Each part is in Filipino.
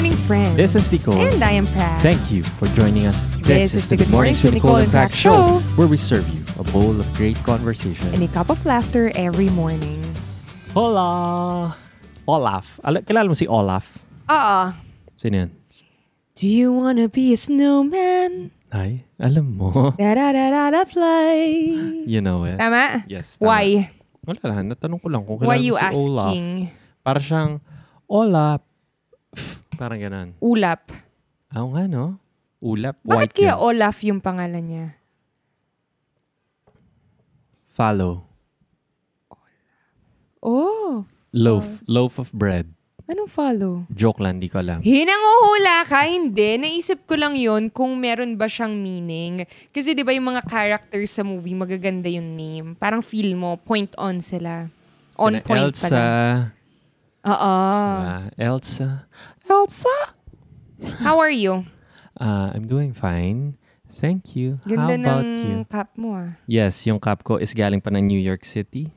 morning, friends. This is Nicole. And I am Prax. Thank you for joining us. This is the Good Mornings with Nicole and Prax show. where we serve you a bowl of great conversation. And a cup of laughter every morning. Hola! Olaf. Al- kilala mo si Olaf? Oo. Sino yan? Do you wanna be a snowman? Ay, alam mo. Da da da da da play. You know it. Tama? Yes. tama. Why? Wala lang. Natanong ko lang kung Why kilala you si Olaf. asking? Para siyang Olaf. Parang ganun. Ulap. Oo nga, no? Ulap. Bakit White kaya yun. Olaf yung pangalan niya? Follow. Oh. Loaf. Loaf of bread. Anong follow? Joke lang, di ko alam. Hinanguhula ka? Hindi. Naisip ko lang yon kung meron ba siyang meaning. Kasi di ba yung mga characters sa movie, magaganda yung name. Parang feel mo, point on sila. On Sina point Elsa. pala. Oo. Ah, Elsa. Elsa? How are you? Uh, I'm doing fine. Thank you. Ganda How about ng you? cap mo ah. Yes, yung cup ko is galing pa ng New York City.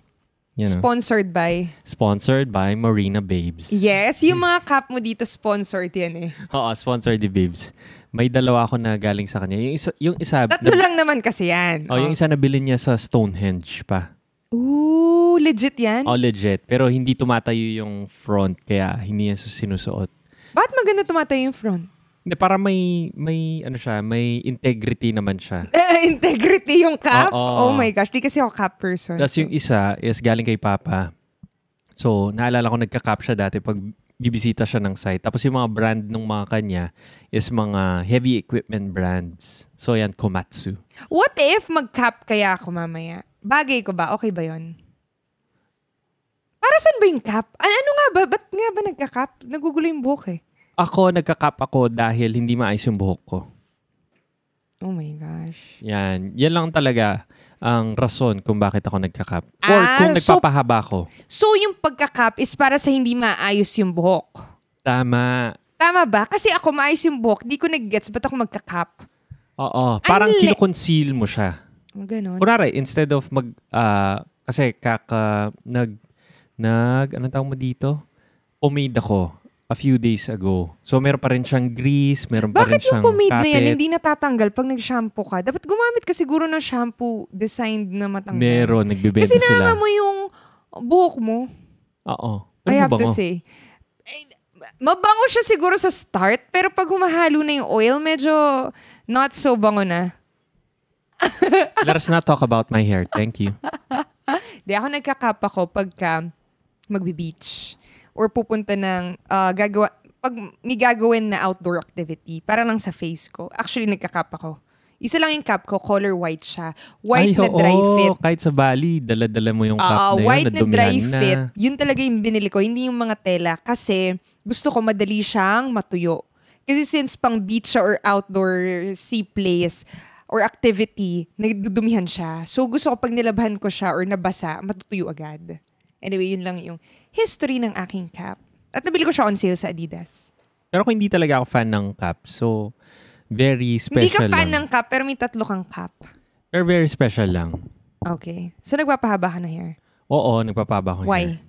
You know, Sponsored by? sponsored by Marina Babes. Yes, yung mga cap mo dito sponsored yan eh. Oo, sponsored ni Babes. May dalawa ako na galing sa kanya. Yung isa, yung isa, Tatlo lang naman kasi yan. oh, yung isa nabili niya sa Stonehenge pa. Ooh, legit yan? Oh, legit. Pero hindi tumatayo yung front, kaya hindi niya sinusuot. Bakit maganda tumatayo yung front? Hindi, para may, may, ano siya, may integrity naman siya. Eh, integrity yung cap? Oo. Oh my gosh, di kasi ako cap person. Tapos yung isa is galing kay Papa. So, naalala ko nagka-cap siya dati pag bibisita siya ng site. Tapos yung mga brand ng mga kanya is mga heavy equipment brands. So, yan, Komatsu. What if mag-cap kaya ako mamaya? Bagay ko ba? Okay ba yon? Para saan ba yung cap? Ano, ano nga ba? Ba't nga ba nagka-cap? Nagugulo yung buhok eh. Ako, nagka-cap ako dahil hindi maayos yung buhok ko. Oh my gosh. Yan. Yan lang talaga ang rason kung bakit ako nagka-cap. Or Ah, kung so- nagpapahaba ko. So, yung pagka-cap is para sa hindi maayos yung buhok. Tama. Tama ba? Kasi ako maayos yung buhok, di ko nag-gets ba't ako magka-cap? Oo. Parang Unli- kinukonceal mo siya. Ganon. Kunwari, instead of mag, ah, kasi kaka, nag, nag, ano tawag mo dito? Pomade ako a few days ago. So, meron pa rin siyang grease, meron pa rin Bakit yung siyang pomade na yan kapit. hindi natatanggal pag nag-shampoo ka? Dapat gumamit ka siguro ng shampoo designed na matanggal. Meron, nagbibenta Kasi sila. nama mo yung buhok mo. Oo. Ano I have to say. Mabango siya siguro sa start, pero pag humahalo na yung oil, medyo not so bango na. Let us not talk about my hair. Thank you. Di ako nagkakap ako pagka magbe-beach or pupunta ng ah, gagawa pag may gagawin na outdoor activity, para lang sa face ko. Actually, nagkakap ako. Isa lang yung cap ko, color white siya. White Ay, na dry oo. fit. Kahit sa Bali, dala-dala mo yung Ah, cup na yun. white na nadumihan dry na. fit. Yun talaga yung binili ko, hindi yung mga tela. Kasi gusto ko madali siyang matuyo. Kasi since pang beach siya or outdoor sea place or activity, nagdudumihan siya. So gusto ko pag nilabhan ko siya or nabasa, matutuyo agad. Anyway, yun lang yung history ng aking cap. At nabili ko siya on sale sa Adidas. Pero kung hindi talaga ako fan ng cap, so very special hindi ka fan lang. ng cap, pero may tatlo kang cap. Pero very special lang. Okay. So nagpapahaba ka na hair. Oo, nagpapaba ko Why?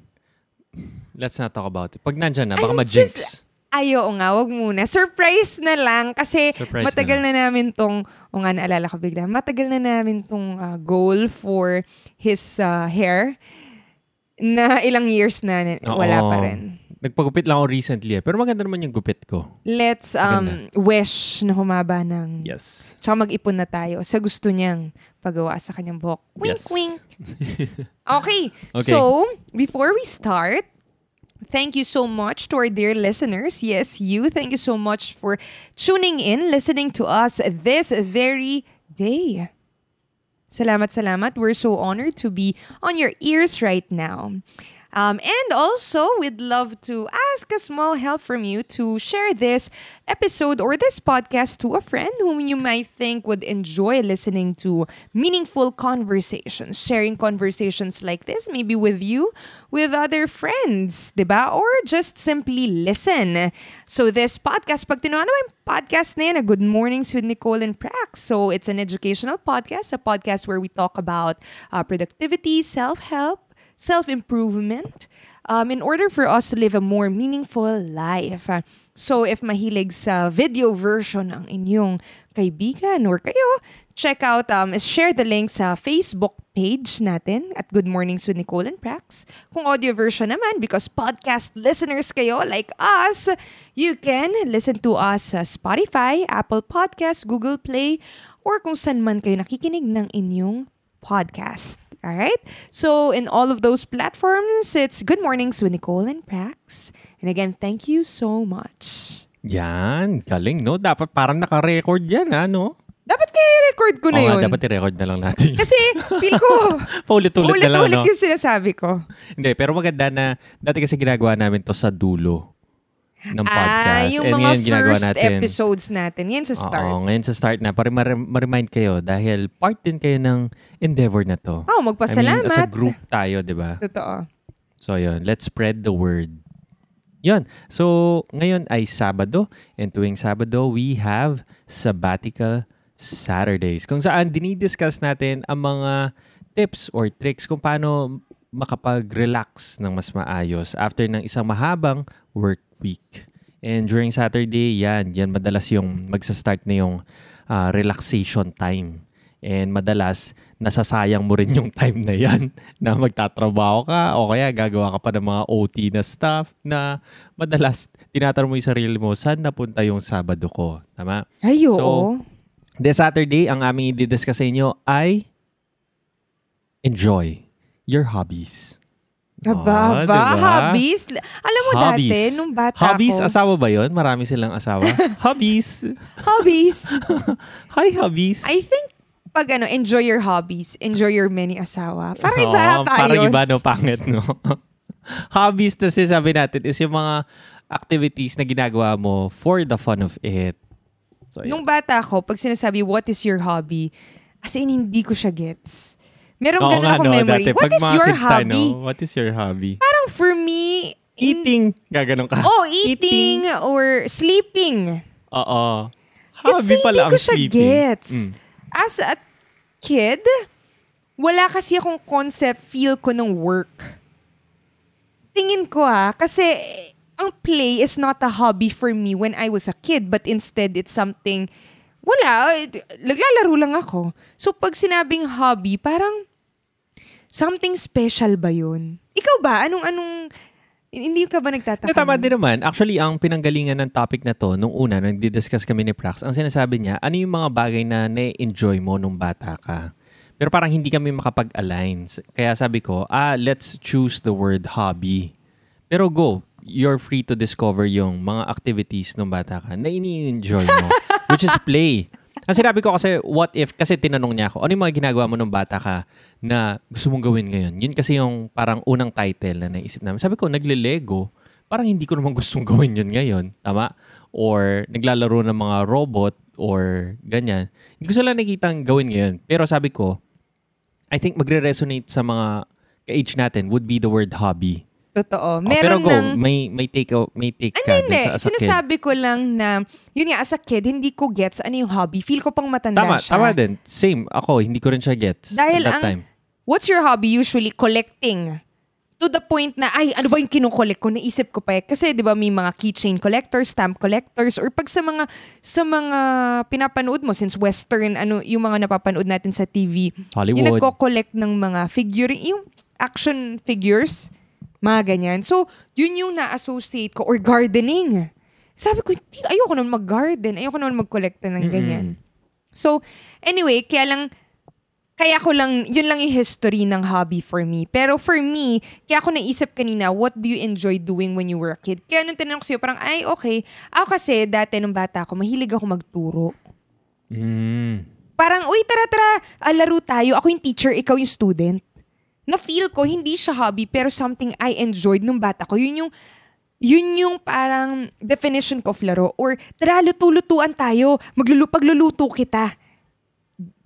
Let's not talk about it. Pag nandyan na, baka I'm ma-jinx. just- Ayo nga, wag muna. Surprise na lang kasi Surprise matagal na na, namin tong, o nga naalala ko bigla, matagal na namin tong ah, goal for his ah, hair na ilang years na wala Oo. pa rin. Nagpagupit lang ako recently eh. Pero maganda naman yung gupit ko. Let's um, wish na humaba ng... Yes. Tsaka mag-ipon na tayo sa gusto niyang pagawa sa kanyang buhok. Wink, Yes. wink. Okay. Okay. So, before we start, thank you so much to our dear listeners. Yes, you. Thank you so much for tuning in, listening to us this very day. Salamat, salamat. We're so honored to be on your ears right now. Um, and also, we'd love to ask a small help from you to share this episode or this podcast to a friend whom you might think would enjoy listening to meaningful conversations, sharing conversations like this, maybe with you, with other friends, diba? Or just simply listen. So this podcast, pag naman yung podcast na yan, a Good Mornings with Nicole and Prax. So it's an educational podcast, a podcast where we talk about uh, productivity, self-help, self improvement, um, in order for us to live a more meaningful life. So if mahilig sa video version ng inyong kaibigan or kayo, check out, um, share the link sa Facebook page natin at Good Mornings with Nicole and Prax. Kung audio version naman, because podcast listeners kayo like us, you can listen to us sa Spotify, Apple Podcasts, Google Play, or kung saan man kayo nakikinig ng inyong podcast. All right? So, in all of those platforms, it's Good Mornings with Nicole and Prax. And again, thank you so much. Yan, galing, no? Dapat parang naka-record yan, ha, no? Dapat kaya record ko na Oo nga, yun. dapat i-record na lang natin. yun. Kasi feel ko, Paulit-ulit na lang, ulit-ulit no? yung sinasabi ko. Hindi, pero maganda na, dati kasi ginagawa namin to sa dulo ng podcast. Ah, yung And mga ngayon, ginagawa first natin. episodes natin. Yan sa start. Oo, ngayon sa start na, para ma- ma-remind kayo dahil part din kayo ng endeavor na to. Oh, I mean, magpasalamat. as a group tayo, di ba? Totoo. So, yun. Let's spread the word. Yun. So, ngayon ay Sabado. And tuwing Sabado, we have Sabbatical Saturdays. Kung saan dinidiscuss natin ang mga tips or tricks kung paano makapag-relax ng mas maayos after ng isang mahabang work week. And during Saturday, yan, yan madalas yung magsa-start na yung ah, relaxation time. And madalas, nasasayang mo rin yung time na yan na magtatrabaho ka o kaya gagawa ka pa ng mga OT na stuff na madalas tinatanong mo yung sarili mo, saan napunta yung Sabado ko? Tama? Ay, oo. So, This Saturday, ang aming i-discuss sa inyo ay enjoy your hobbies. Aba, Ah, ba? diba? Hobbies? Alam mo dati, nung bata Hobbies, ko. asawa ba yon? Marami silang asawa. hobbies. hobbies. Hi, hobbies. I think pag ano, enjoy your hobbies, enjoy your many asawa. Parang iba Oo, ata Parang iba, no? Pangit, no? hobbies, kasi sabi natin, is yung mga activities na ginagawa mo for the fun of it. So, yun. Nung bata ko, pag sinasabi, what is your hobby? As in, hindi ko siya gets. Merong Oo ganun nga, akong no? memory. Dati, What pag is mga your kids tayo, hobby? no? What is your hobby? Parang for me, in- Eating. Gaganon ka. oh, eating, or sleeping. Oo. Kasi Hobby pala hindi ang ko siya sleeping. gets. Mm. As a kid, wala kasi akong concept feel ko ng work. Tingin ko ha, kasi ang play is not a hobby for me when I was a kid, but instead it's something, wala, naglalaro lang ako. So pag sinabing hobby, parang something special ba yun? Ikaw ba? Anong, anong, hindi ka ba nagtataka? Na tama din naman. Actually, ang pinanggalingan ng topic na to, nung una, nang discuss kami ni Prax, ang sinasabi niya, ano yung mga bagay na na-enjoy mo nung bata ka? Pero parang hindi kami makapag-align. Kaya sabi ko, ah, let's choose the word hobby. Pero go, you're free to discover yung mga activities nung bata ka na ini-enjoy mo, which is play. Ang sinabi ko kasi, what if, kasi tinanong niya ako, ano yung mga ginagawa mo nung bata ka na gusto mong gawin ngayon? Yun kasi yung parang unang title na naisip namin. Sabi ko, nagle-lego. Parang hindi ko naman gustong gawin yun ngayon. Tama? Or naglalaro ng mga robot or ganyan. Hindi ko sila nakikitang gawin ngayon. Pero sabi ko, I think magre-resonate sa mga ka-age natin would be the word hobby. Totoo. Oh, pero Meron go, ng, may, may take, o- may take ka Hindi, sa, as a kid. Sinasabi ko lang na, yun nga, as a kid, hindi ko gets ano yung hobby. Feel ko pang matanda Tama, siya. tama din. Same. Ako, hindi ko rin siya gets Dahil at that ang, time. what's your hobby? Usually, collecting. To the point na, ay, ano ba yung kinukollect ko? Naisip ko pa eh. Kasi, di ba, may mga keychain collectors, stamp collectors, or pag sa mga, sa mga pinapanood mo, since Western, ano, yung mga napapanood natin sa TV, Hollywood. yung nagko-collect ng mga figure, yung action figures, mga ganyan. So, yun yung na-associate ko, or gardening. Sabi ko, "Di, ayoko naman mag-garden, ayoko naman mag-collect ng ganyan. So, anyway, kaya lang, kaya ko lang, yun lang yung history ng hobby for me. Pero for me, kaya ako naisip kanina, what do you enjoy doing when you were a kid? Kaya nung tinanong ko sa'yo, parang, ay, okay. Ako kasi, dati nung bata ako, mahilig ako magturo. Mm. Parang, uy, tara, tara, ah, laro tayo. Ako yung teacher, ikaw yung student. Na-feel ko, hindi siya hobby, pero something I enjoyed nung bata ko. Yun yung, yun yung parang definition ko of laro. Or, tara, luto-lutuan tayo. Maglulu pagluluto kita.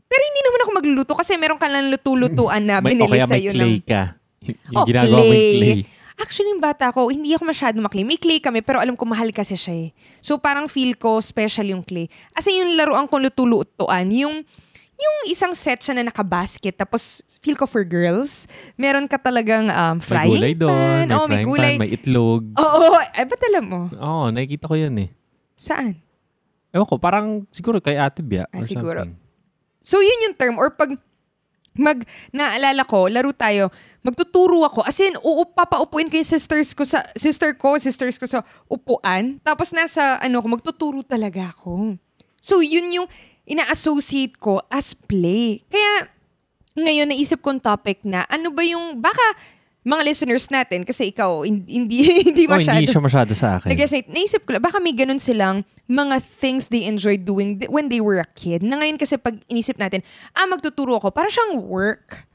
Pero hindi naman ako magluluto kasi meron ka lang luto-lutuan na May, binili kaya may sa'yo clay ng... ka. yung Oh, ginagawa mo yung clay. Actually, yung bata ko, hindi ako masyado maklay. May clay kami, pero alam ko mahal kasi siya eh. So, parang feel ko special yung clay. As in, yung laruan kong luto-lutuan, yung, yung isang set siya na nakabasket, tapos feel ko for girls, meron ka talagang um, May frying gulay doon, pan. may Oo, may gulay. pan, may itlog. Oo, ay, ba't alam mo? Oo, nakikita ko yan eh. Saan? Ewan ko, parang siguro kay Ate Bia Ah, or siguro. something. So, yun yung term. Or pag mag, naalala ko, laro tayo, magtuturo ako. As in, uu, papaupuin ko yung sisters ko sa, sister ko, sisters ko sa upuan. Tapos nasa, ano ko, magtuturo talaga ako. So, yun yung ina-associate ko as play. Kaya, ngayon naisip kong topic na, ano ba yung, baka, mga listeners natin, kasi ikaw, hin- hindi, hindi Oh, masyado. hindi siya masyado sa akin. Nag-resonate. Naisip ko lang, baka may ganun silang mga things they enjoyed doing when they were a kid. Na ngayon kasi pag inisip natin, ah, magtuturo ako, para siyang work.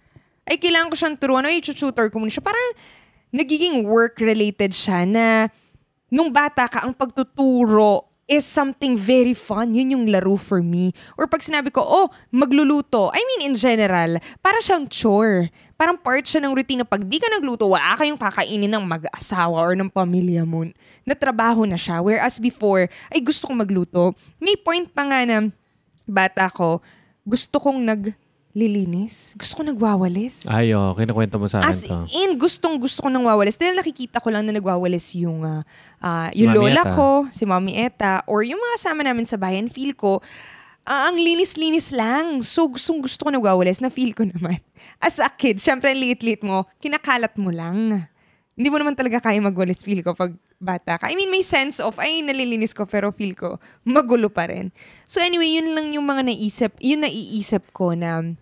Ay, kailangan ko siyang turuan. Ay, tutor ko muna siya. Parang nagiging work-related siya na nung bata ka, ang pagtuturo is something very fun. Yun yung laro for me. Or pag sinabi ko, oh, magluluto. I mean, in general, para siyang chore. Parang part siya ng routine na pag di ka nagluto, wala kayong kakainin ng mag-asawa or ng pamilya mo. Natrabaho na siya. Whereas before, ay gusto kong magluto. May point pa nga na bata ko, gusto kong naglilinis. Gusto kong nagwawalis. Ay, oh, kinukwento mo sa akin As to. in, gustong gusto ko nang wawalis. Dahil nakikita ko lang na nagwawalis yung, ah, ah, yung Mami lola Eta. ko, si Mami Eta, or yung mga kasama namin sa bayan, feel ko, ah, ang linis-linis lang. So, gustong gusto ko nagwawalis, na feel ko naman. As a kid, syempre, liit-liit mo, kinakalat mo lang. Hindi mo naman talaga kaya magwalis, feel ko, pag bata ka. I mean, may sense of, ay, nalilinis ko, pero feel ko, magulo pa rin. So anyway, yun lang yung mga naisip, yun naiisip ko na,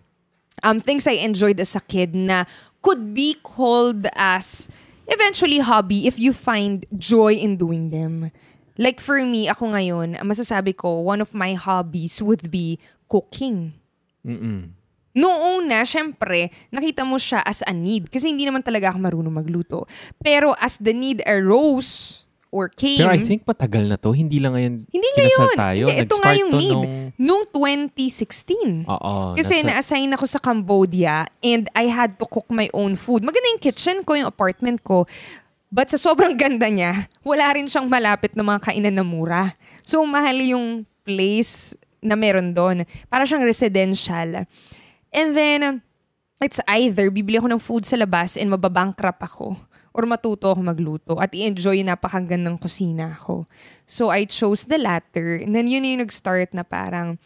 um, things I enjoyed as a kid na could be called as eventually hobby if you find joy in doing them. Like for me, ako ngayon, masasabi ko, one of my hobbies would be cooking. Mm-mm. Noong una, syempre, nakita mo siya as a need kasi hindi naman talaga ako marunong magluto. Pero as the need arose or came, Pero I think matagal na to. Hindi lang ngayon hindi kinasal ngayon. tayo. Hindi, ito nga yung need. Nung, Nung 2016. oo. Kasi nasa- na-assign ako sa Cambodia and I had to cook my own food. Maganda yung kitchen ko, yung apartment ko. But sa sobrang ganda niya, wala rin siyang malapit na mga kainan na mura. So, mahal yung place na meron doon. Para siyang residential. And then, it's either bibili ako ng food sa labas and mababankrupt ako or matuto ako magluto at i-enjoy yung napakagandang kusina ko. So, I chose the latter. And then, yun yung nag-start na parang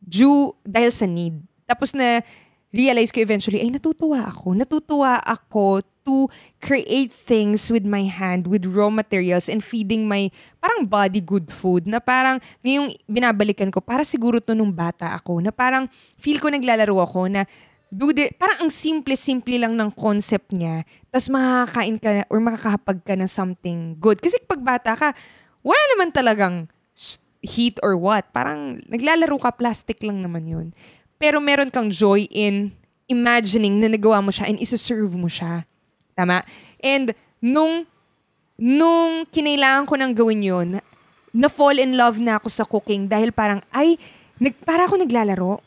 due dahil sa need. Tapos na realize ko eventually, ay natutuwa ako. Natutuwa ako to create things with my hand, with raw materials and feeding my parang body good food na parang ngayong binabalikan ko, para siguro to nung bata ako, na parang feel ko naglalaro ako na dude, parang ang simple-simple lang ng concept niya, tas makakain ka or makakahapag ka ng something good. Kasi pag bata ka, wala naman talagang heat or what. Parang naglalaro ka, plastic lang naman yun. Pero meron kang joy in imagining na nagawa mo siya and isa-serve mo siya. Tama? And nung, nung kinailangan ko nang gawin yun, na-fall in love na ako sa cooking dahil parang, ay, nag, para ako naglalaro.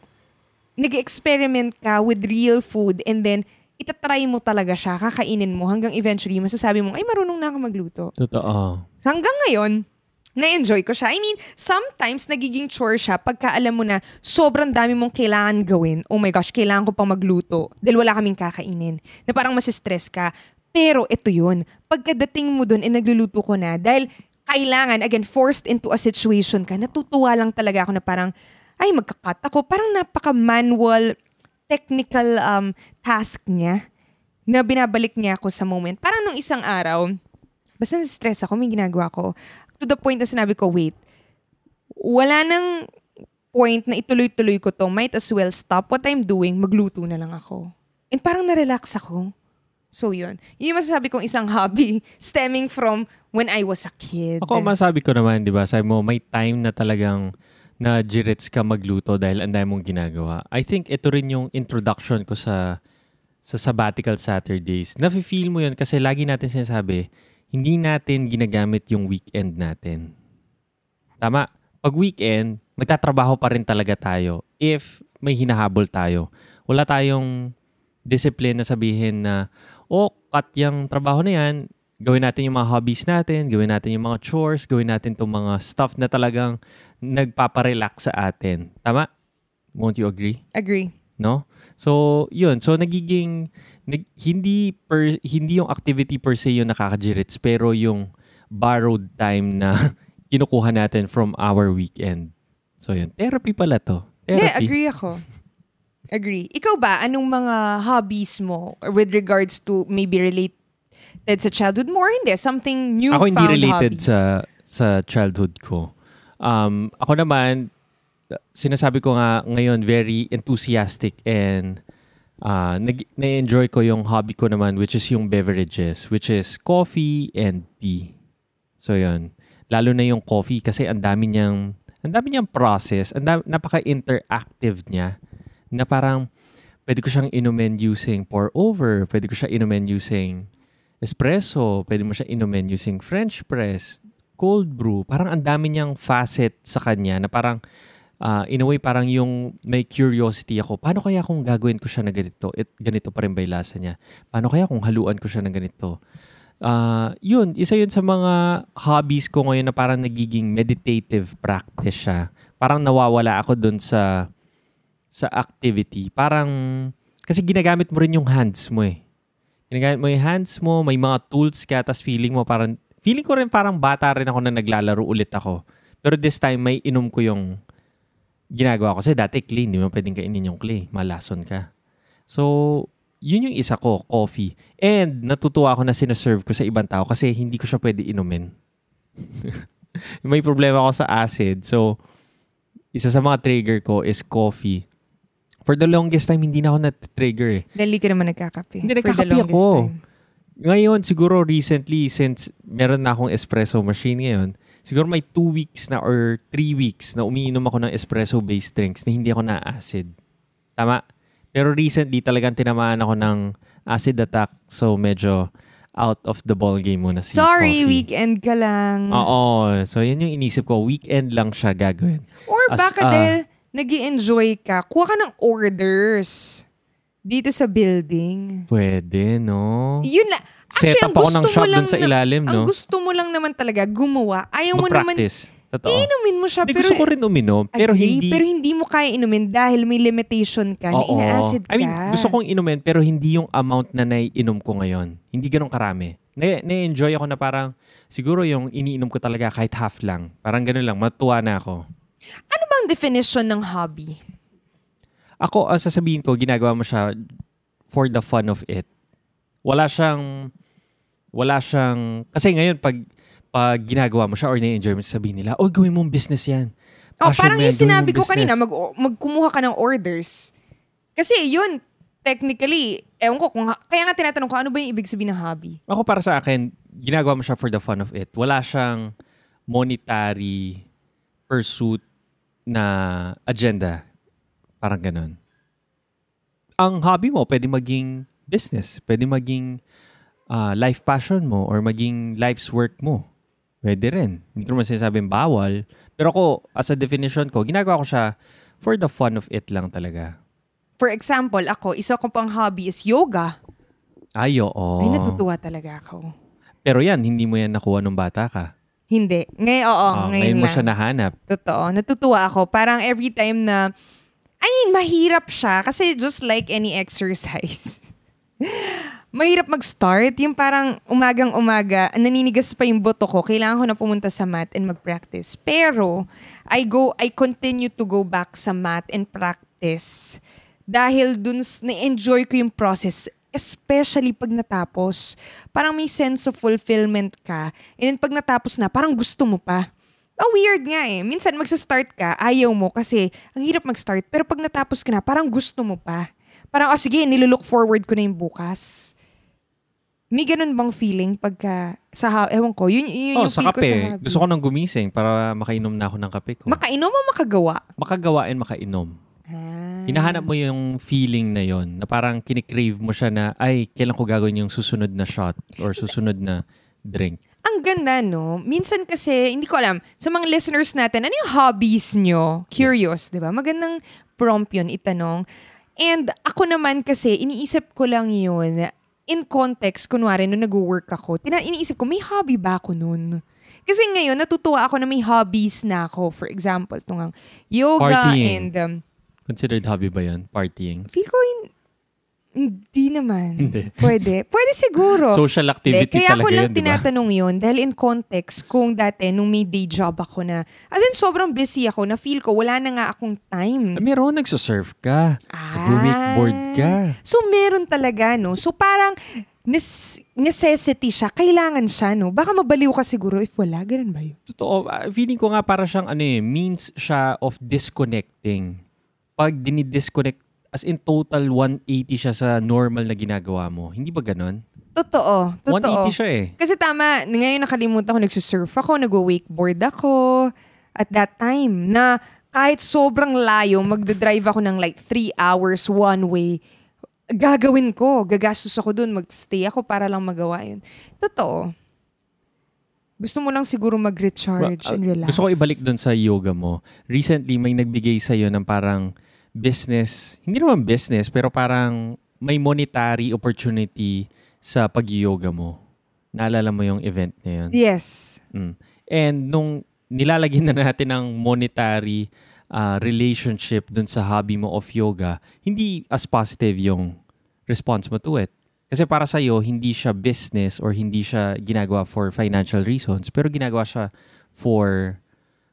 Nag-experiment ka with real food and then itatry mo talaga siya, kakainin mo hanggang eventually masasabi mo, ay marunong na ako magluto. Totoo. Hanggang ngayon, na-enjoy ko siya. I mean, sometimes nagiging chore siya pagka alam mo na sobrang dami mong kailangan gawin. Oh my gosh, kailangan ko pang magluto dahil wala kaming kakainin. Na parang masistress ka. Pero ito yun. Pagkadating mo dun, eh nagluluto ko na. Dahil kailangan, again, forced into a situation ka, natutuwa lang talaga ako na parang, ay, magkakat ako. Parang napaka-manual, technical um, task niya na binabalik niya ako sa moment. Parang nung isang araw, basta stress ako, may ginagawa ko. To the point na sinabi ko, wait, wala nang point na ituloy-tuloy ko to. Might as well stop what I'm doing, magluto na lang ako. And parang na-relax ako. So yun. Yun yung masasabi kong isang hobby stemming from when I was a kid. Ako, masabi ko naman, di ba, sabi mo, may time na talagang na jirits ka magluto dahil ang dami mong ginagawa. I think ito rin yung introduction ko sa sa sabbatical Saturdays. Nafe-feel mo yun kasi lagi natin sinasabi, hindi natin ginagamit yung weekend natin. Tama. Pag weekend, magtatrabaho pa rin talaga tayo if may hinahabol tayo. Wala tayong discipline na sabihin na, oh, cut yung trabaho na yan, gawin natin yung mga hobbies natin, gawin natin yung mga chores, gawin natin itong mga stuff na talagang nagpaparelax sa atin. Tama? Won't you agree? Agree. No? So, yun. So, nagiging, nag, hindi, per, hindi yung activity per se yung nakakajirits, pero yung borrowed time na kinukuha natin from our weekend. So, yun. Therapy pala to. Therapy. agree ako. Agree. Ikaw ba, anong mga hobbies mo with regards to maybe related sa childhood mo or hindi? Something newfound Ako hindi related hobbies? sa sa childhood ko. Um, ako naman, sinasabi ko nga ngayon, very enthusiastic and uh, nag- na-enjoy ko yung hobby ko naman, which is yung beverages, which is coffee and tea. So, yun. Lalo na yung coffee kasi ang dami niyang, ang dami niyang process, ang dami, napaka-interactive niya na parang pwede ko siyang inumin using pour over, pwede ko siya inumin using espresso, pwede mo siya inumin using French press, cold brew. Parang ang dami niyang facet sa kanya na parang uh, in a way parang yung may curiosity ako. Paano kaya kung gagawin ko siya na ganito? It, ganito pa rin ba yung lasa niya? Paano kaya kung haluan ko siya na ganito? Uh, yun, isa yun sa mga hobbies ko ngayon na parang nagiging meditative practice siya. Parang nawawala ako dun sa sa activity. Parang, kasi ginagamit mo rin yung hands mo eh. Ginagamit mo yung hands mo, may mga tools ka, tapos feeling mo parang, feeling ko rin parang bata rin ako na naglalaro ulit ako. Pero this time, may inom ko yung ginagawa ko. Kasi dati clean, di mo pwedeng kainin yung clay. Malason ka. So, yun yung isa ko, coffee. And natutuwa ako na sinaserve ko sa ibang tao kasi hindi ko siya pwede inumin. may problema ako sa acid. So, isa sa mga trigger ko is coffee. For the longest time, hindi na ako na-trigger eh. Dahil ka naman nagkakape. Hindi, for the nagkakape longest ako. time. Ngayon, siguro recently, since meron na akong espresso machine ngayon, siguro may two weeks na or three weeks na umiinom ako ng espresso-based drinks na hindi ako na-acid. Tama? Pero recently, talagang tinamaan ako ng acid attack. So, medyo out of the ball game muna si Sorry, coffee. weekend ka lang. Oo. So, yun yung inisip ko. Weekend lang siya gagawin. Or As, baka ah, dahil nag enjoy ka, kuha ka ng orders dito sa building. Pwede, no? Yun na. Actually, Set ang up ako ng shop dun sa na- ilalim, Ang no? gusto mo lang naman talaga gumawa. Ayaw mo naman. Totoo. inumin mo siya. Hindi, pero, gusto ko rin uminom, pero Agree, hindi... Pero hindi mo kaya inumin dahil may limitation ka na Oo. ina-acid ka. I mean, gusto kong inumin, pero hindi yung amount na naiinom ko ngayon. Hindi ganun karami. Na- Na-enjoy ako na parang, siguro yung iniinom ko talaga kahit half lang. Parang ganun lang, matuwa na ako. Ano bang definition ng hobby? Ako, ang sasabihin ko, ginagawa mo siya for the fun of it. Wala siyang, wala siyang, kasi ngayon, pag, pag ginagawa mo siya or na-enjoy mo, sabihin nila, oh, gawin mong business yan. Oh, Passion parang mo yan, yung sinabi ko kanina, business." mag, magkumuha ka ng orders. Kasi yun, technically, ewan ko, kung, kaya nga tinatanong ko, ano ba yung ibig sabihin ng hobby? Ako para sa akin, ginagawa mo siya for the fun of it. Wala siyang monetary pursuit na agenda. Parang ganun. Ang hobby mo, pwede maging business. Pwede maging ah, life passion mo or maging life's work mo. Pwede rin. Hindi ko naman sinasabing bawal. Pero ako, as a definition ko, ginagawa ko siya for the fun of it lang talaga. For example, ako, isa ko pang hobby is yoga. Ay, oo. Ay, natutuwa talaga ako. Pero yan, hindi mo yan nakuha nung bata ka. Hindi. Ngayon, oo, Ah, ngayon, ngayon mo lang. siya nahanap. Totoo. Natutuwa ako. Parang every time na, I mean, mahirap siya. Kasi just like any exercise. mahirap mag-start. Yung parang umagang-umaga, naninigas pa yung boto ko. Kailangan ko na pumunta sa mat and mag-practice. Pero, I go, I continue to go back sa mat and practice. Dahil dun, na-enjoy ko yung process. Especially pag natapos. Parang may sense of fulfillment ka. And then pag natapos na, parang gusto mo pa. Oh, weird nga eh. Minsan magsa-start ka, ayaw mo kasi ang hirap mag-start. Pero pag natapos ka na, parang gusto mo pa. Parang, oh sige, nililook forward ko na yung bukas. May ganun bang feeling pagka sa, ha- ewan ko, yun, yun Oh, yung sa feel ko sa kape. hobby. Gusto ko nang gumising para makainom na ako ng kape ko. Makainom o makagawa? Makagawa and makainom. Ah. Hinahanap mo yung feeling na yon na parang kinikrave mo siya na, ay, kailan ko gagawin yung susunod na shot or susunod na drink. Ang ganda, no? Minsan kasi, hindi ko alam, sa mga listeners natin, ano yung hobbies nyo? Curious, di ba? Magandang prompt yun, itanong. And ako naman kasi, iniisip ko lang yun, in context, kunwari, nung nag-work ako, tina- iniisip ko, may hobby ba ako nun? Kasi ngayon, natutuwa ako na may hobbies na ako. For example, itong yoga Partying. and um, Considered hobby ba yan? Partying? Feel ko hin- hindi naman. Hindi. Pwede. Pwede siguro. Social activity kaya talaga ko lang yun, di ba? tinatanong yun dahil in context kung dati nung may day job ako na as in sobrang busy ako na feel ko wala na nga akong time. Ah, Meron, nagsusurf ka. Nag-wakeboard ka. So meron talaga no. So parang nes- necessity siya. Kailangan siya no. Baka mabaliw ka siguro if wala. Ganun ba yun? Totoo, ah, feeling ko nga para siyang ano eh, means siya of disconnecting. Pag dinidisconnect, as in total 180 siya sa normal na ginagawa mo. Hindi ba ganon? Totoo. Totoo. 180 siya eh. Kasi tama, ngayon nakalimutan ko, nagsusurf ako, nag-wakeboard ako at that time na kahit sobrang layo, magdadrive ako ng like 3 hours one way, gagawin ko. Gagastos ako dun, magstay ako para lang magawa yun. Totoo. Gusto mo lang siguro mag-recharge Well, and ah, relax. Gusto ko ibalik doon sa yoga mo. Recently, may nagbigay sa'yo ng parang business, hindi naman business, pero parang may monetary opportunity sa pag-yoga mo. Naalala mo yung event na yun? Yes. Mm. And nung nilalagyan na natin ng monetary uh, relationship dun sa hobby mo of yoga, hindi as positive yung response mo to it. Kasi para sa'yo, hindi siya business or hindi siya ginagawa for financial reasons, pero ginagawa siya for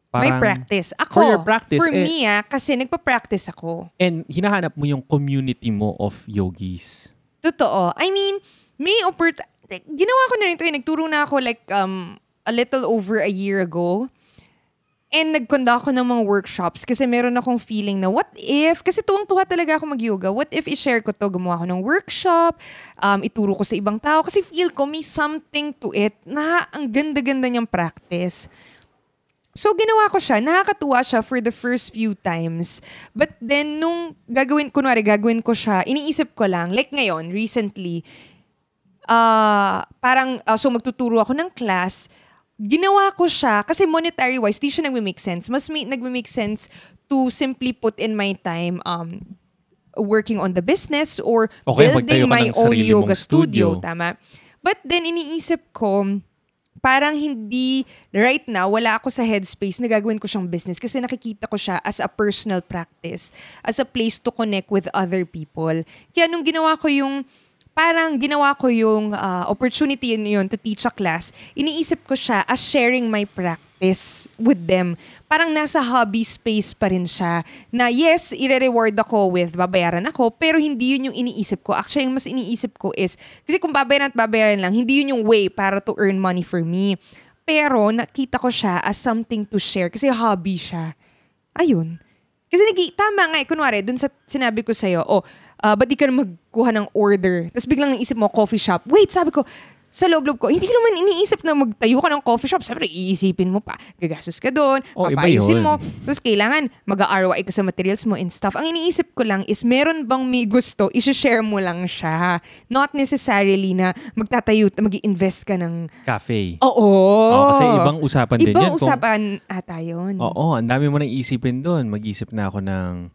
parang... practice. Ako, for your practice, for eh- me ah, kasi nagpa-practice ako. And hinahanap mo yung community mo of yogis. Totoo. I mean, may oppor- like, ginawa ko na rin ito. eh. Nagturo na ako like um, a little over a year ago. And nagkonda ako ng mga workshops kasi meron akong feeling na what if, kasi tuwang-tuwa talaga ako mag-yoga, what if i-share ko to, gumawa ako ng workshop, um, ituro ko sa ibang tao, kasi feel ko may something to it na ang ganda-ganda niyang practice. So, ginawa ko siya. Nakakatuwa siya for the first few times. But then, nung gagawin, kunwari, gagawin ko siya, iniisip ko lang, like ngayon, recently, ah parang, ah, so magtuturo ako ng class, ginawa ko siya, kasi monetary-wise, di siya nagme-make sense. Mas may, nagme-make sense to simply put in my time um, working on the business or Okay, building my own yoga studio. studio. Tama. But then, iniisip ko, parang hindi, right now, wala ako sa headspace na gagawin ko siyang business kasi nakikita ko siya as a personal practice, as a place to connect with other people. Kaya nung ginawa ko yung, parang ginawa ko yung ah, opportunity yun, yun to teach a class, iniisip ko siya as sharing my practice with them. Parang nasa hobby space pa rin siya. Na yes, ire-reward ako with babayaran ako, pero hindi yun yung iniisip ko. Actually, yung mas iniisip ko is, kasi kung babayaran at babayaran lang, hindi yun yung way para to earn money for me. Pero nakita ko siya as something to share kasi hobby siya. Ayun. Kasi nag tama nga eh, kunwari, dun sa sinabi ko sa'yo, oh, uh, ba't di ka na magkuha ng order? Tapos biglang naisip mo, coffee shop. Wait, sabi ko, sa loob-loob ko, hindi ko naman iniisip na magtayo ka ng coffee shop. Siyempre, iisipin mo pa. Gagastos ka doon, Oh, yun. mo. Tapos kailangan mag-ROI ka sa materials mo and stuff. Ang iniisip ko lang is, meron bang may gusto, isi-share mo lang siya. Not necessarily na magtatayo, mag invest ka ng... Cafe. Oo. Oo, kasi ibang usapan din Ibang yan. Kung- usapan ata yun. Oo, ang dami mo nang isipin doon. Mag-isip na ako ng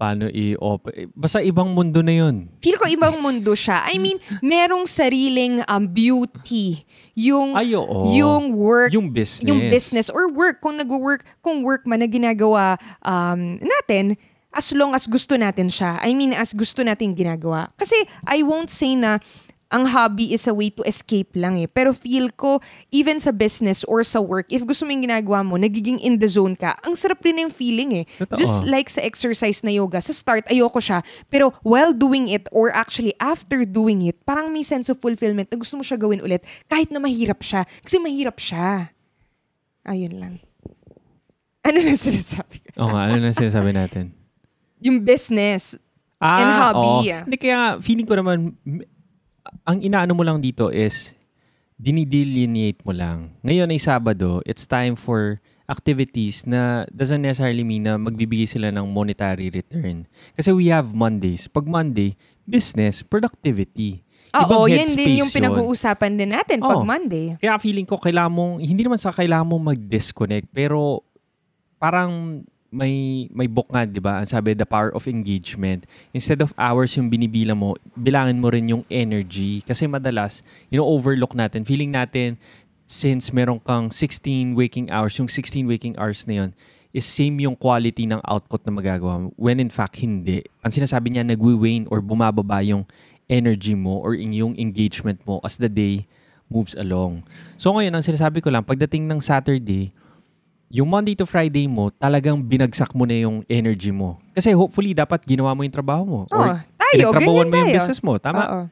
paano i-operate. Basta ibang mundo na yun. feel ko ibang mundo siya. I mean, merong sariling um, beauty. Yung, Ay, oo. yung work, Yung business. yung business or work. Kung nag-work, kung work man na ginagawa um, natin, as long as gusto natin siya. I mean, as gusto natin ginagawa. Kasi I won't say na ang hobby is a way to escape lang eh. Pero feel ko, even sa business or sa work, if gusto mo yung ginagawa mo, nagiging in the zone ka, ang sarap rin yung feeling eh. Totoo. Just like sa exercise na yoga, sa start, ayoko siya. Pero while doing it, or actually after doing it, parang may sense of fulfillment na gusto mo siya gawin ulit, kahit na mahirap siya. Kasi mahirap siya. Ayun lang. Ano na sinasabi? Oo nga, ano na sinasabi natin? Yung business. And hobby, ah. Hindi, kaya feeling ko naman, ang inaano mo lang dito is, dinidelineate mo lang. Ngayon ay Sabado, it's time for activities na doesn't necessarily mean na magbibigay sila ng monetary return. Kasi we have Mondays. Pag Monday, business, productivity. Oo, Ibang yan din yung yun. pinag-uusapan din natin pag Oo. Monday. Kaya feeling ko kailangan mong, hindi naman sa kailangan mong mag-disconnect, pero parang may may book nga, 'di ba? Ang sabi the power of engagement. Instead of hours yung binibilang mo, bilangin mo rin yung energy kasi madalas, you know, overlook natin. Feeling natin since meron kang 16 waking hours, yung 16 waking hours na yun, is same yung quality ng output na magagawa mo. When in fact, hindi. Ang sinasabi niya, nagwi-wane or bumababa yung energy mo or yung engagement mo as the day moves along. So ngayon, ang sinasabi ko lang, pagdating ng Saturday, yung Monday to Friday mo, talagang binagsak mo na yung energy mo. Kasi hopefully, dapat ginawa mo yung trabaho mo. Oh, or tayo, pinagtrabahuan ganyan mo yung tayo. business mo. Tama? Oo.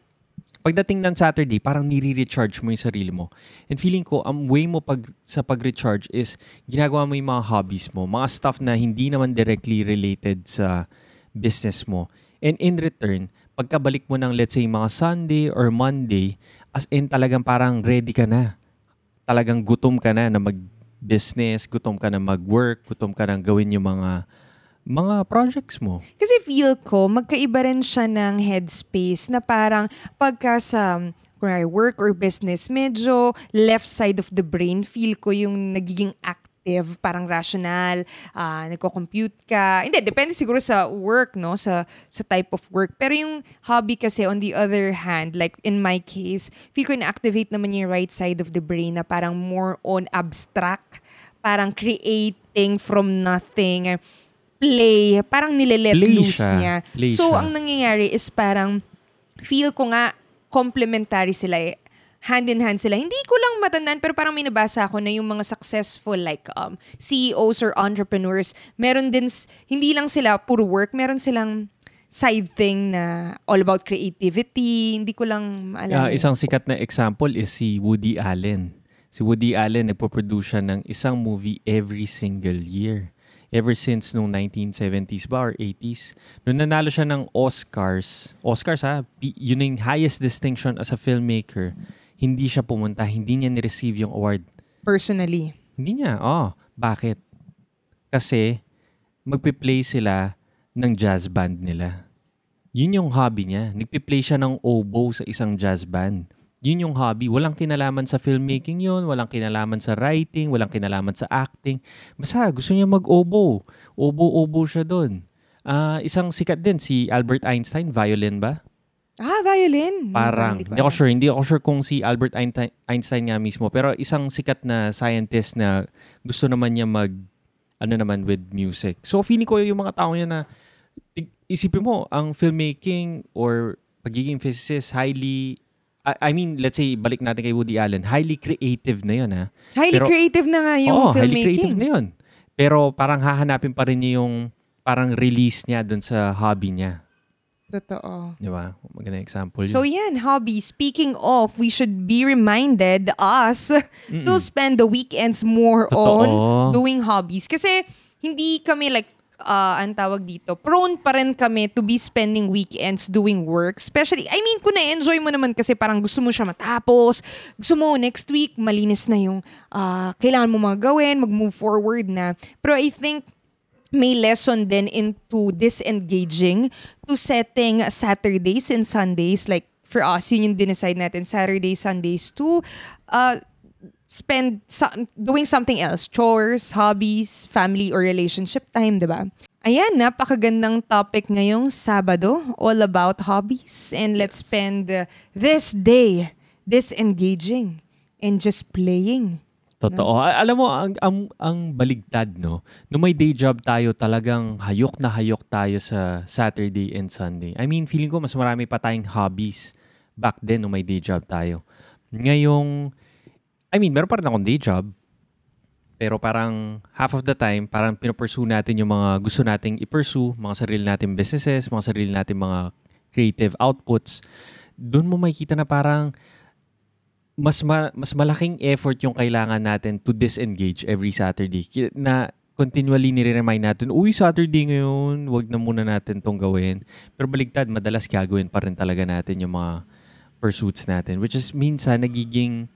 pagdating ng Saturday, parang nire-recharge mo yung sarili mo. And feeling ko, ang way mo pag, sa pag-recharge is ginagawa mo yung mga hobbies mo, mga stuff na hindi naman directly related sa business mo. And in return, pagkabalik mo ng let's say mga Sunday or Monday, as in talagang parang ready ka na. Talagang gutom ka na na mag-business, gutom ka na mag-work, gutom ka na gawin yung mga mga projects mo. Kasi feel ko, magkaiba rin siya ng headspace na parang pagka sa kunwari, work or business, medyo left side of the brain, feel ko yung nagiging active, parang rational, ah, nagko-compute ka. Hindi, depende siguro sa work, no? Sa, sa type of work. Pero yung hobby kasi, on the other hand, like in my case, feel ko na-activate naman yung right side of the brain na parang more on abstract, parang creating from nothing, play, parang nilelet Play loose siya. niya. Play so, siya. ang nangyayari is parang feel ko nga complementary sila eh. Hand in hand sila. Hindi ko lang matandaan pero parang may nabasa ako na yung mga successful like um, CEOs or entrepreneurs, meron din, hindi lang sila puro work, meron silang side thing na all about creativity. Hindi ko lang Ah, maalala. isang sikat na example is si Woody Allen. Si Woody Allen, nagpo-produce siya ng isang movie every single year. Ever since nung 1970s ba or 80s. Nung nanalo siya ng Oscars, Oscars ha, yun yung highest distinction as a filmmaker. Hindi siya pumunta, hindi niya ni-receive yung award. Personally. Hindi niya. Oh, bakit? Kasi magpi-play sila ng jazz band nila. Yun yung hobby niya. Nagpi-play siya ng oboe sa isang jazz band. Yun yung hobby. Walang kinalaman sa filmmaking yun, walang kinalaman sa writing, walang kinalaman sa acting. Basta gusto niya mag-oboe. Oboe-oboe siya doon. Ah, isang sikat din, si Albert Einstein, violin ba? Ah, violin. Parang, Hindi hindi ako sure. Hindi ako sure kung si Albert Einstein, Einstein nga mismo. Pero isang sikat na scientist na gusto naman niya mag, ano naman, with music. So, feeling ko yung mga tao niya na, isipin mo, ang filmmaking or pagiging physicist, highly, I, I mean, let's say, balik natin kay Woody Allen, highly creative na yun, ha? Highly Pero- creative na nga yung Oo, highly creative filmmaking. na yun. Pero parang hahanapin pa rin niya yung parang release niya dun sa hobby niya. Totoo. Di ba? Magandang example. yun. So yan, hobby. Speaking of, we should be reminded, us, to spend the weekends more Totoo. on doing hobbies. Kasi hindi kami like, uh, ang tawag dito, prone pa rin kami to be spending weekends doing work. Especially, I mean, kung na-enjoy mo naman kasi parang gusto mo siya matapos, gusto mo next week, malinis na yung uh, kailangan mo mga gawin, mag-move forward na. Pero I think, may lesson din into disengaging to setting Saturdays and Sundays. Like, for us, yun yung dinecide natin, Saturdays, Sundays to uh, spend so- doing something else. Chores, hobbies, family, or relationship time, di ba? Ayan, napakagandang topic ngayong Sabado, all about hobbies. And let's spend uh, this day disengaging and just playing. Totoo. A- Alam mo, ang, ang, ang baligtad, no? Nung may day job tayo, talagang hayok na hayok tayo sa Saturday and Sunday. I mean, feeling ko mas marami pa tayong hobbies back then nung may day job tayo. Ngayong, I mean, meron pa rin akong day job. Pero parang half of the time, parang pinupursue natin yung mga gusto nating i-pursue, mga sarili nating businesses, mga sarili nating mga creative outputs. Doon mo makikita na parang mas ma- mas malaking effort yung kailangan natin to disengage every Saturday. Na continually nire-remind natin, uy, Saturday ngayon, wag na muna natin tong gawin. Pero baligtad, madalas gagawin pa rin talaga natin yung mga pursuits natin. Which is minsan nagiging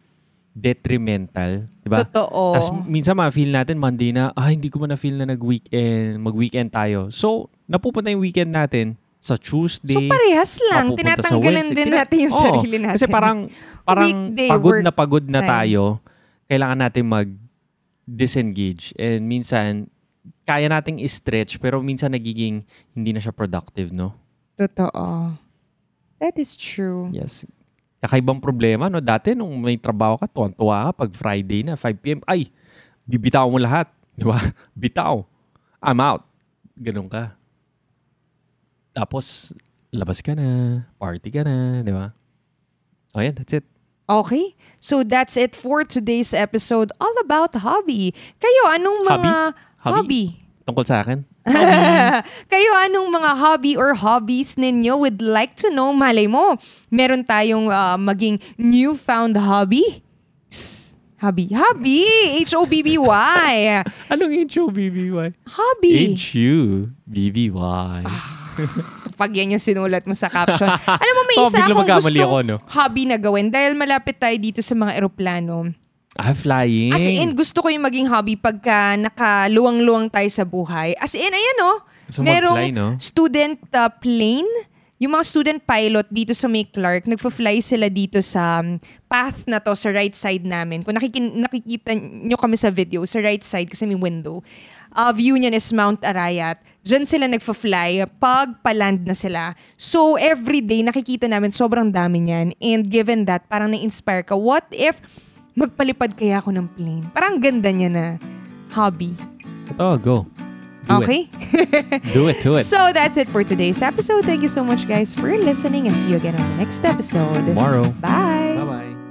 detrimental. Di ba? Totoo. Tapos minsan ma-feel natin Monday na, ah, hindi ko man na-feel na nag-weekend, mag-weekend tayo. So, napupunta yung weekend natin sa Tuesday. So parehas lang, tinatanggalan din natin yung Oo, sarili natin. Kasi parang parang Weekday pagod work na pagod na time. tayo. Kailangan natin mag-disengage. And minsan, kaya nating i-stretch pero minsan nagiging hindi na siya productive, no? Totoo. That is true. Yes. Kakaibang problema, no? Dati nung may trabaho ka, tuwan-tuwa ka pag Friday na, 5pm, ay, bibitaw mo lahat. Di ba? Bitaw. I'm out. Ganun ka. Tapos, labas ka na, party ka na, di ba? Oh, yan, that's it. Okay. So that's it for today's episode all about hobby. Kayo, anong mga Hobby? Hobby? Tungkol sa akin? Kayo, anong mga hobby or hobbies ninyo would like to know? Malay mo, meron tayong ah, maging newfound hobby? Psst, Hobby. Hobby! H-O-B-B-Y. Anong H-O-B-B-Y? Hobby. H-U-B-B-Y. Pag yan yung sinulat mo sa caption. Alam mo, may Oh, isa bigla akong gustong ako, no? hobby na gawin dahil malapit tayo dito sa mga eroplano. ah, flying. As in, gusto ko yung maging hobby pagka nakaluwang-luwang tayo sa buhay. As in, ayan oh, Gusto mo merong no? student uh, plane. Yung mga student pilot dito sa May Clark, nagfa-fly sila dito sa um, path na to sa right side namin. Kung nakikin- nakikita nyo kami sa video, sa right side kasi may window, view niyan is Mount Arayat. Diyan sila nagfa-fly pag paland na sila. So, every day nakikita namin sobrang dami niyan. And given that, parang na-inspire ka, what if magpalipad kaya ako ng plane? Parang ganda niya na hobby. Ito, go. Do okay? it. Do it, do it. So that's it for today's episode. Thank you so much, guys, for listening and see you again on the next episode. Tomorrow. Bye.